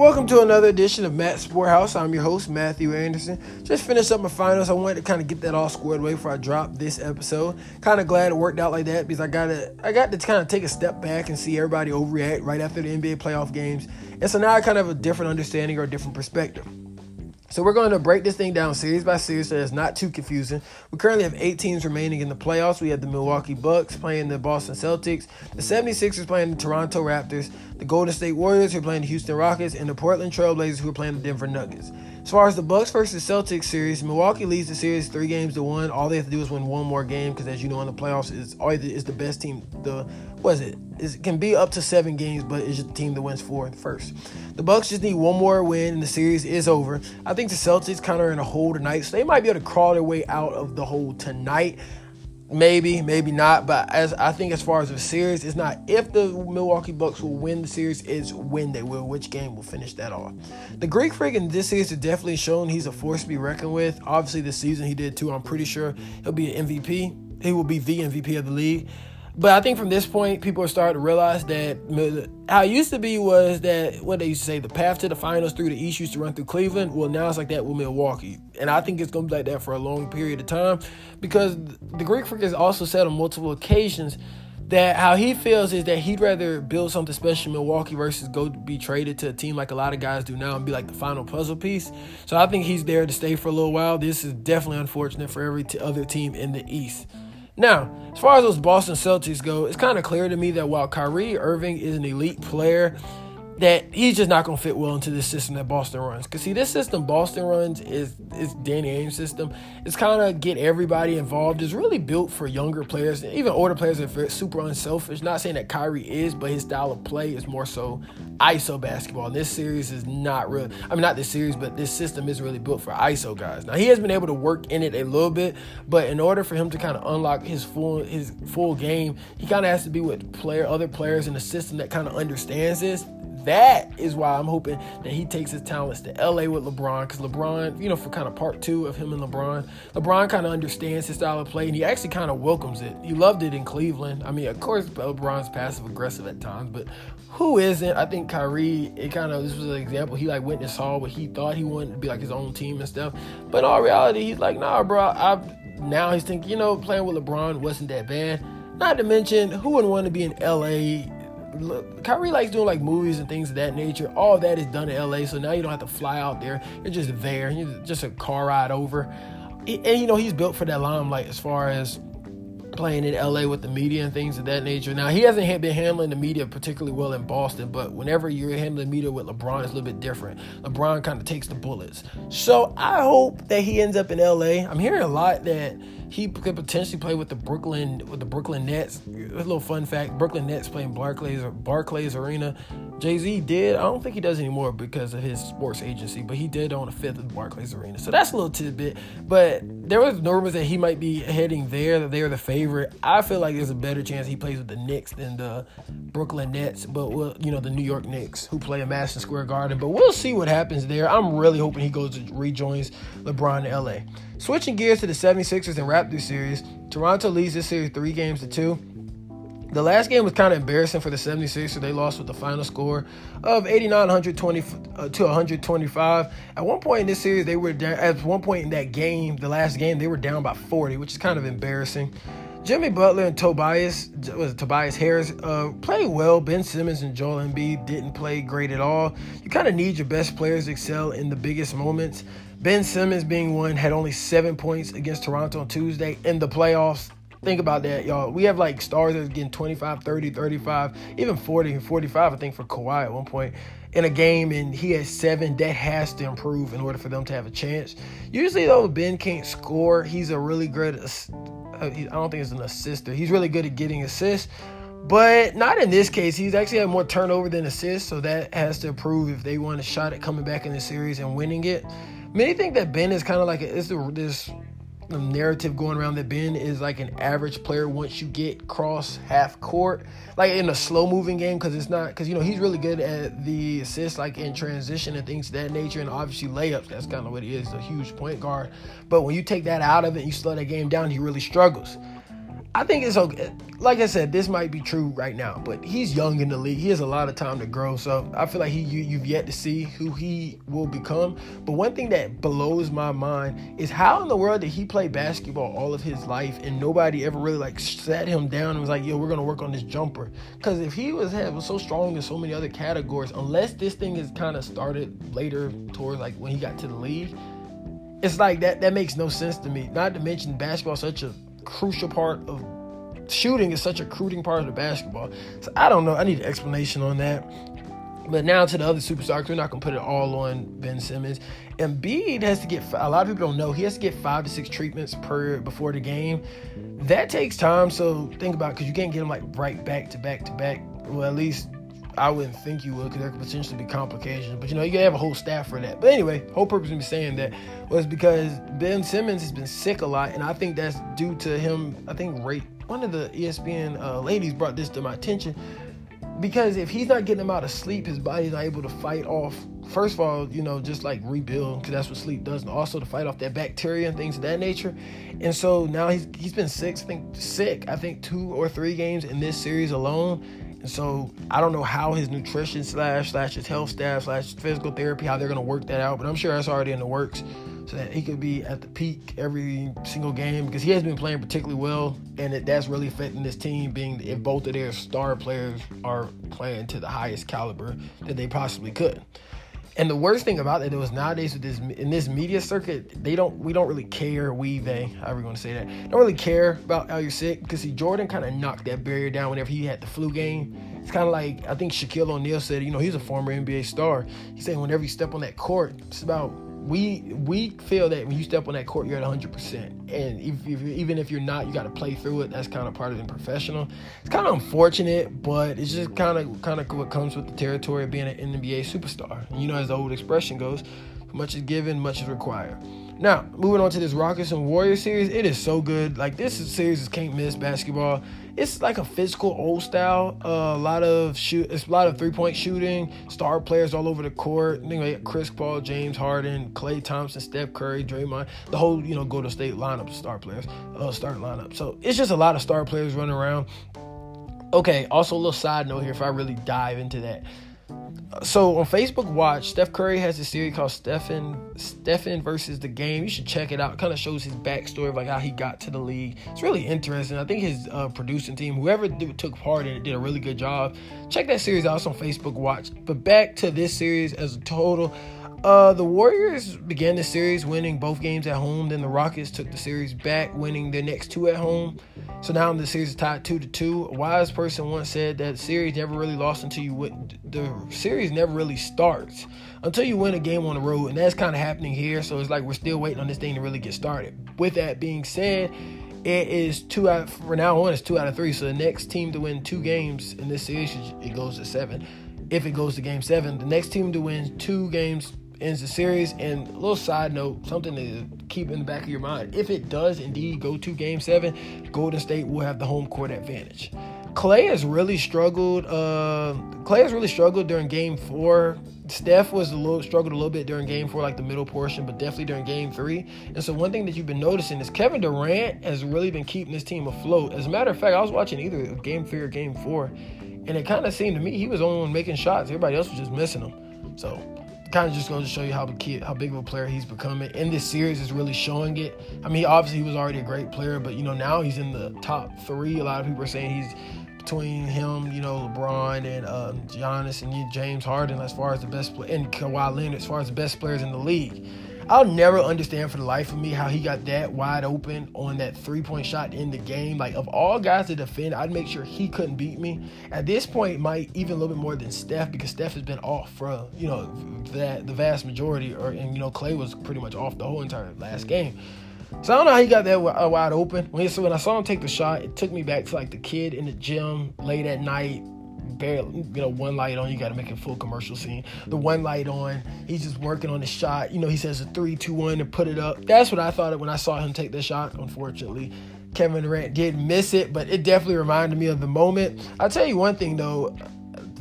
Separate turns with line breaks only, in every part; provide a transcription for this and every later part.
Welcome to another edition of Matt Sporthouse. I'm your host, Matthew Anderson. Just finished up my finals. I wanted to kind of get that all squared away before I drop this episode. Kind of glad it worked out like that because I got to I got to kind of take a step back and see everybody overreact right after the NBA playoff games. And so now I kind of have a different understanding or a different perspective. So we're going to break this thing down series by series so it's not too confusing. We currently have eight teams remaining in the playoffs. We have the Milwaukee Bucks playing the Boston Celtics, the 76ers playing the Toronto Raptors, the Golden State Warriors who are playing the Houston Rockets, and the Portland Trailblazers who are playing the Denver Nuggets. As far as the Bucks versus Celtics series, Milwaukee leads the series three games to one. All they have to do is win one more game because, as you know, in the playoffs, it's always is the best team. The what is it? It can be up to seven games, but it's the team that wins four first. The Bucks just need one more win, and the series is over. I think the Celtics kind of are in a hole tonight, so they might be able to crawl their way out of the hole tonight. Maybe, maybe not. But as I think, as far as the series, it's not if the Milwaukee Bucks will win the series, it's when they will. Which game will finish that off? The Greek Freak in this series has definitely shown he's a force to be reckoned with. Obviously, this season he did too. I'm pretty sure he'll be an MVP. He will be the MVP of the league. But I think from this point, people are starting to realize that how it used to be was that what they used to say, the path to the finals through the East used to run through Cleveland. Well, now it's like that with Milwaukee, and I think it's going to be like that for a long period of time because the Greek Freak has also said on multiple occasions that how he feels is that he'd rather build something special in Milwaukee versus go be traded to a team like a lot of guys do now and be like the final puzzle piece. So I think he's there to stay for a little while. This is definitely unfortunate for every t- other team in the East. Now, as far as those Boston Celtics go, it's kind of clear to me that while Kyrie Irving is an elite player, that he's just not going to fit well into this system that Boston runs. Because see, this system Boston runs is is Danny Ainge system. It's kind of get everybody involved. It's really built for younger players, even older players are super unselfish. Not saying that Kyrie is, but his style of play is more so ISO basketball. And this series is not really. I mean, not this series, but this system is really built for ISO guys. Now he has been able to work in it a little bit, but in order for him to kind of unlock his full his full game, he kind of has to be with player other players in the system that kind of understands this that is why I'm hoping that he takes his talents to LA with LeBron because LeBron, you know, for kind of part two of him and LeBron, LeBron kind of understands his style of play and he actually kind of welcomes it. He loved it in Cleveland. I mean, of course, LeBron's passive aggressive at times, but who isn't? I think Kyrie, it kind of, this was an example. He like went and saw what he thought he wanted to be like his own team and stuff. But in all reality, he's like, nah, bro, I now he's thinking, you know, playing with LeBron wasn't that bad. Not to mention, who wouldn't want to be in LA Kyrie likes doing like movies and things of that nature. All that is done in LA, so now you don't have to fly out there. You're just there. You're just a car ride over. And you know he's built for that limelight as far as playing in LA with the media and things of that nature. Now he hasn't been handling the media particularly well in Boston, but whenever you're handling media with LeBron, it's a little bit different. LeBron kind of takes the bullets. So I hope that he ends up in LA. I'm hearing a lot that he could potentially play with the Brooklyn with the Brooklyn Nets. A little fun fact: Brooklyn Nets playing Barclays Barclays Arena. Jay Z did. I don't think he does anymore because of his sports agency, but he did own a fifth of Barclays Arena. So that's a little tidbit. But there was rumors that he might be heading there. That they're the favorite. I feel like there's a better chance he plays with the Knicks than the Brooklyn Nets. But well, you know the New York Knicks who play in Madison Square Garden. But we'll see what happens there. I'm really hoping he goes to rejoins LeBron in LA. Switching gears to the 76ers and Raptors series, Toronto leads this series three games to two. The last game was kind of embarrassing for the 76ers. They lost with the final score of 89 120 uh, to 125. At one point in this series, they were down, at one point in that game, the last game, they were down by 40, which is kind of embarrassing. Jimmy Butler and Tobias was Tobias Harris uh, played well. Ben Simmons and Joel Embiid didn't play great at all. You kind of need your best players to excel in the biggest moments. Ben Simmons, being one, had only seven points against Toronto on Tuesday in the playoffs. Think about that, y'all. We have like stars that's getting 25, 30, 35, even 40 and 45, I think, for Kawhi at one point in a game, and he has seven. That has to improve in order for them to have a chance. Usually, though, Ben can't score. He's a really good, uh, I don't think he's an assister. He's really good at getting assists. But not in this case. He's actually had more turnover than assists, so that has to improve if they want a shot at coming back in the series and winning it. Many think that Ben is kind of like a, it's the, this narrative going around that Ben is like an average player once you get cross half court, like in a slow moving game, because it's not because you know he's really good at the assists, like in transition and things of that nature, and obviously layups. That's kind of what he is, a huge point guard. But when you take that out of it, and you slow that game down, he really struggles. I think it's okay. Like I said, this might be true right now, but he's young in the league. He has a lot of time to grow. So I feel like he you, you've yet to see who he will become. But one thing that blows my mind is how in the world did he play basketball all of his life and nobody ever really like sat him down and was like, "Yo, we're gonna work on this jumper." Because if he was was so strong in so many other categories, unless this thing is kind of started later towards like when he got to the league, it's like that that makes no sense to me. Not to mention basketball such a crucial part of shooting is such a crucial part of the basketball. So I don't know. I need an explanation on that. But now to the other superstars, we're not gonna put it all on Ben Simmons. Embiid has to get a lot of people don't know he has to get five to six treatments per before the game. That takes time. So think about because you can't get him like right back to back to back. Well, at least I wouldn't think you would because there could potentially be complications. But you know, you gotta have a whole staff for that. But anyway, whole purpose of me saying that was because Ben Simmons has been sick a lot, and I think that's due to him. I think one of the ESPN uh, ladies brought this to my attention because if he's not getting him out of sleep, his body's not able to fight off. First of all, you know, just like rebuild because that's what sleep does, and also to fight off that bacteria and things of that nature. And so now he's he's been sick. I think sick. I think two or three games in this series alone and so I don't know how his nutrition slash slash his health staff slash physical therapy how they're gonna work that out, but I'm sure that's already in the works so that he could be at the peak every single game because he has been playing particularly well, and it, that's really affecting this team. Being if both of their star players are playing to the highest caliber that they possibly could. And the worst thing about it was nowadays with this in this media circuit, they don't we don't really care. We they however you want to say that don't really care about how you're sick because see Jordan kind of knocked that barrier down whenever he had the flu game. It's kind of like I think Shaquille O'Neal said, you know, he's a former NBA star. He said whenever you step on that court, it's about we we feel that when you step on that court, you're at 100. percent And if, if, even if you're not, you got to play through it. That's kind of part of being professional. It's kind of unfortunate, but it's just kind of kind of what comes with the territory of being an NBA superstar. You know, as the old expression goes, much is given, much is required. Now, moving on to this Rockets and Warriors series, it is so good. Like this series is can't miss basketball. It's like a physical old style. Uh, a lot of shoot, it's a lot of three point shooting. Star players all over the court. Know, Chris Paul, James Harden, Klay Thompson, Steph Curry, Draymond. The whole you know Golden State lineup star players, uh, start lineup. So it's just a lot of star players running around. Okay, also a little side note here if I really dive into that so on Facebook Watch, Steph Curry has a series called Stephen Stephen versus the Game. You should check it out. Kind of shows his backstory of like how he got to the league. It's really interesting. I think his uh, producing team, whoever took part in it, did a really good job. Check that series out. It's on Facebook Watch. But back to this series as a total. Uh, the Warriors began the series winning both games at home. Then the Rockets took the series back, winning their next two at home. So now the series is tied two to two. A wise person once said that series never really lost until you win. The series never really starts until you win a game on the road, and that's kind of happening here. So it's like we're still waiting on this thing to really get started. With that being said, it is two out for now on. It's two out of three. So the next team to win two games in this series, it goes to seven. If it goes to game seven, the next team to win two games ends the series. And a little side note, something to keep in the back of your mind: if it does indeed go to Game Seven, Golden State will have the home court advantage. Klay has really struggled. Uh, Klay has really struggled during Game Four. Steph was a little struggled a little bit during Game Four, like the middle portion, but definitely during Game Three. And so one thing that you've been noticing is Kevin Durant has really been keeping this team afloat. As a matter of fact, I was watching either Game Three or Game Four, and it kind of seemed to me he was the only one making shots. Everybody else was just missing them. So kind of just goes to show you how kid, how big of a player he's becoming. In this series is really showing it. I mean, obviously he was already a great player, but you know now he's in the top three. A lot of people are saying he's between him, you know, LeBron and um, Giannis and James Harden as far as the best play, and Kawhi Leonard as far as the best players in the league. I'll never understand for the life of me how he got that wide open on that three point shot in the game. Like, of all guys to defend, I'd make sure he couldn't beat me. At this point, might even a little bit more than Steph because Steph has been off for, you know, that the vast majority, or, and, you know, Klay was pretty much off the whole entire last game. So I don't know how he got that uh, wide open. When, so when I saw him take the shot, it took me back to like the kid in the gym late at night barely, you know, one light on. You got to make a full commercial scene. The one light on, he's just working on the shot. You know, he says a three, two, one to put it up. That's what I thought of when I saw him take the shot. Unfortunately, Kevin Durant did miss it, but it definitely reminded me of the moment. I'll tell you one thing though.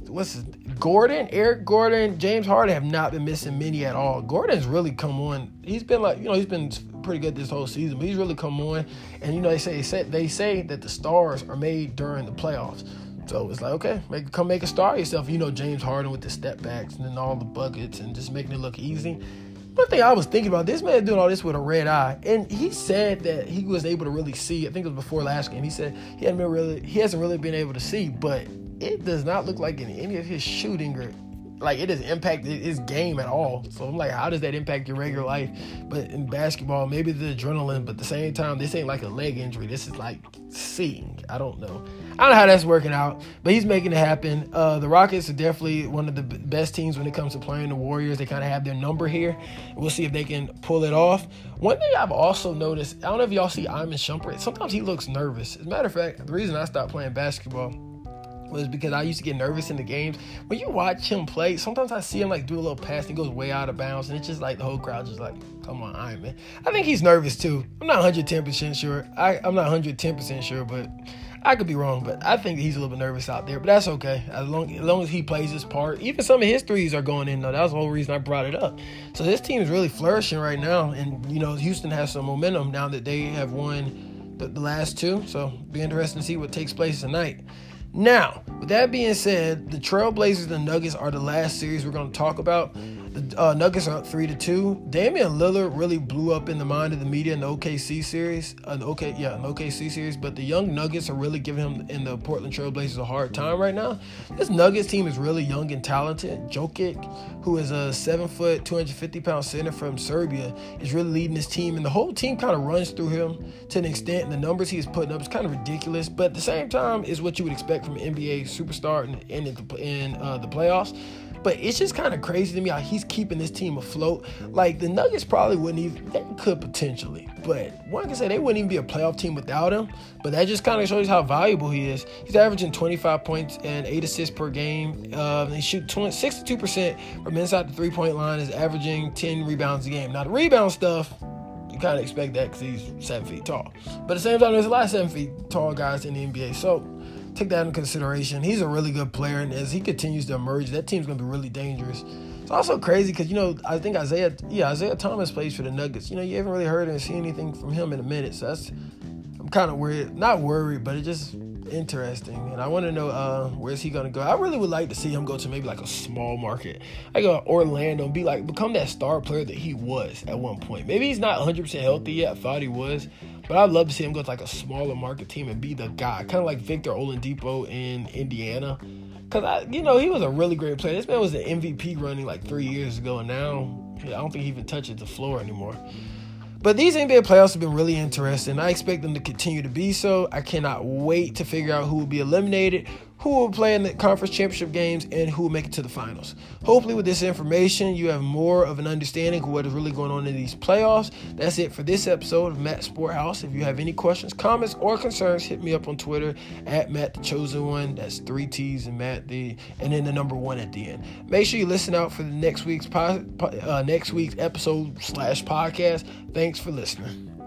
what's his, Gordon, Eric Gordon, James Harden have not been missing many at all. Gordon's really come on. He's been like, you know, he's been pretty good this whole season, but he's really come on. And you know, they say, they say that the stars are made during the playoffs. So it's like, okay, make, come make a star yourself. You know, James Harden with the step backs and then all the buckets and just making it look easy. One thing I was thinking about, this man doing all this with a red eye, and he said that he was able to really see. I think it was before last game. He said he hadn't been really, he hasn't really been able to see, but it does not look like in any of his shooting or like it doesn't impact his game at all. So I'm like, how does that impact your regular life? But in basketball, maybe the adrenaline, but at the same time, this ain't like a leg injury. This is like seeing. I don't know. I don't know how that's working out, but he's making it happen. Uh, the Rockets are definitely one of the best teams when it comes to playing the Warriors. They kind of have their number here. We'll see if they can pull it off. One thing I've also noticed, I don't know if y'all see Iman Shumpert. Sometimes he looks nervous. As a matter of fact, the reason I stopped playing basketball was because I used to get nervous in the games. When you watch him play, sometimes I see him like do a little pass and he goes way out of bounds, and it's just like the whole crowd just like, come on, Iron Man. I think he's nervous too. I'm not 110% sure. I, I'm not 110% sure, but I could be wrong. But I think he's a little bit nervous out there. But that's okay. As long, as long as he plays his part. Even some of his threes are going in, though. That was the whole reason I brought it up. So this team is really flourishing right now. And, you know, Houston has some momentum now that they have won the, the last two. So be interesting to see what takes place tonight. Now, with that being said, the Trailblazers and Nuggets are the last series we're going to talk about. The uh, Nuggets are three to two. Damian Lillard really blew up in the mind of the media in the OKC series. Uh, okay, yeah, an OKC series. But the young Nuggets are really giving him in the Portland Trailblazers a hard time right now. This Nuggets team is really young and talented. Jokic, who is a seven foot, 250 pound center from Serbia, is really leading this team, and the whole team kind of runs through him to an extent. And the numbers he's putting up is kind of ridiculous, but at the same time, is what you would expect from an NBA superstar in in, in uh, the playoffs. But it's just kind of crazy to me how he's keeping this team afloat. Like the Nuggets probably wouldn't even they could potentially, but one can say they wouldn't even be a playoff team without him. But that just kind of shows how valuable he is. He's averaging 25 points and eight assists per game. Uh, he shoots 62% from inside the three point line. Is averaging 10 rebounds a game. Now the rebound stuff you kind of expect that because he's seven feet tall. But at the same time, there's a lot of seven feet tall guys in the NBA. So take that into consideration. He's a really good player, and as he continues to emerge, that team's going to be really dangerous. It's also crazy because you know I think Isaiah, yeah, Isaiah Thomas plays for the Nuggets. You know, you haven't really heard and seen anything from him in a minute, so that's I'm kind of worried, not worried, but it just interesting. And I want to know uh, where's he gonna go. I really would like to see him go to maybe like a small market, like a Orlando, and be like become that star player that he was at one point. Maybe he's not 100 percent healthy yet. I thought he was, but I'd love to see him go to like a smaller market team and be the guy, kind of like Victor Oladipo in Indiana. Cause I, you know, he was a really great player. This man was an MVP running like three years ago, and now I don't think he even touches the floor anymore. But these NBA playoffs have been really interesting. I expect them to continue to be so. I cannot wait to figure out who will be eliminated, who will play in the conference championship games, and who will make it to the finals. Hopefully, with this information, you have more of an understanding of what is really going on in these playoffs. That's it for this episode of Matt Sport House. If you have any questions, comments, or concerns, hit me up on Twitter at Matt the Chosen One. That's three T's and Matt the, and then the number one at the end. Make sure you listen out for the next week's po- uh, next week's episode slash podcast. Thanks for listening.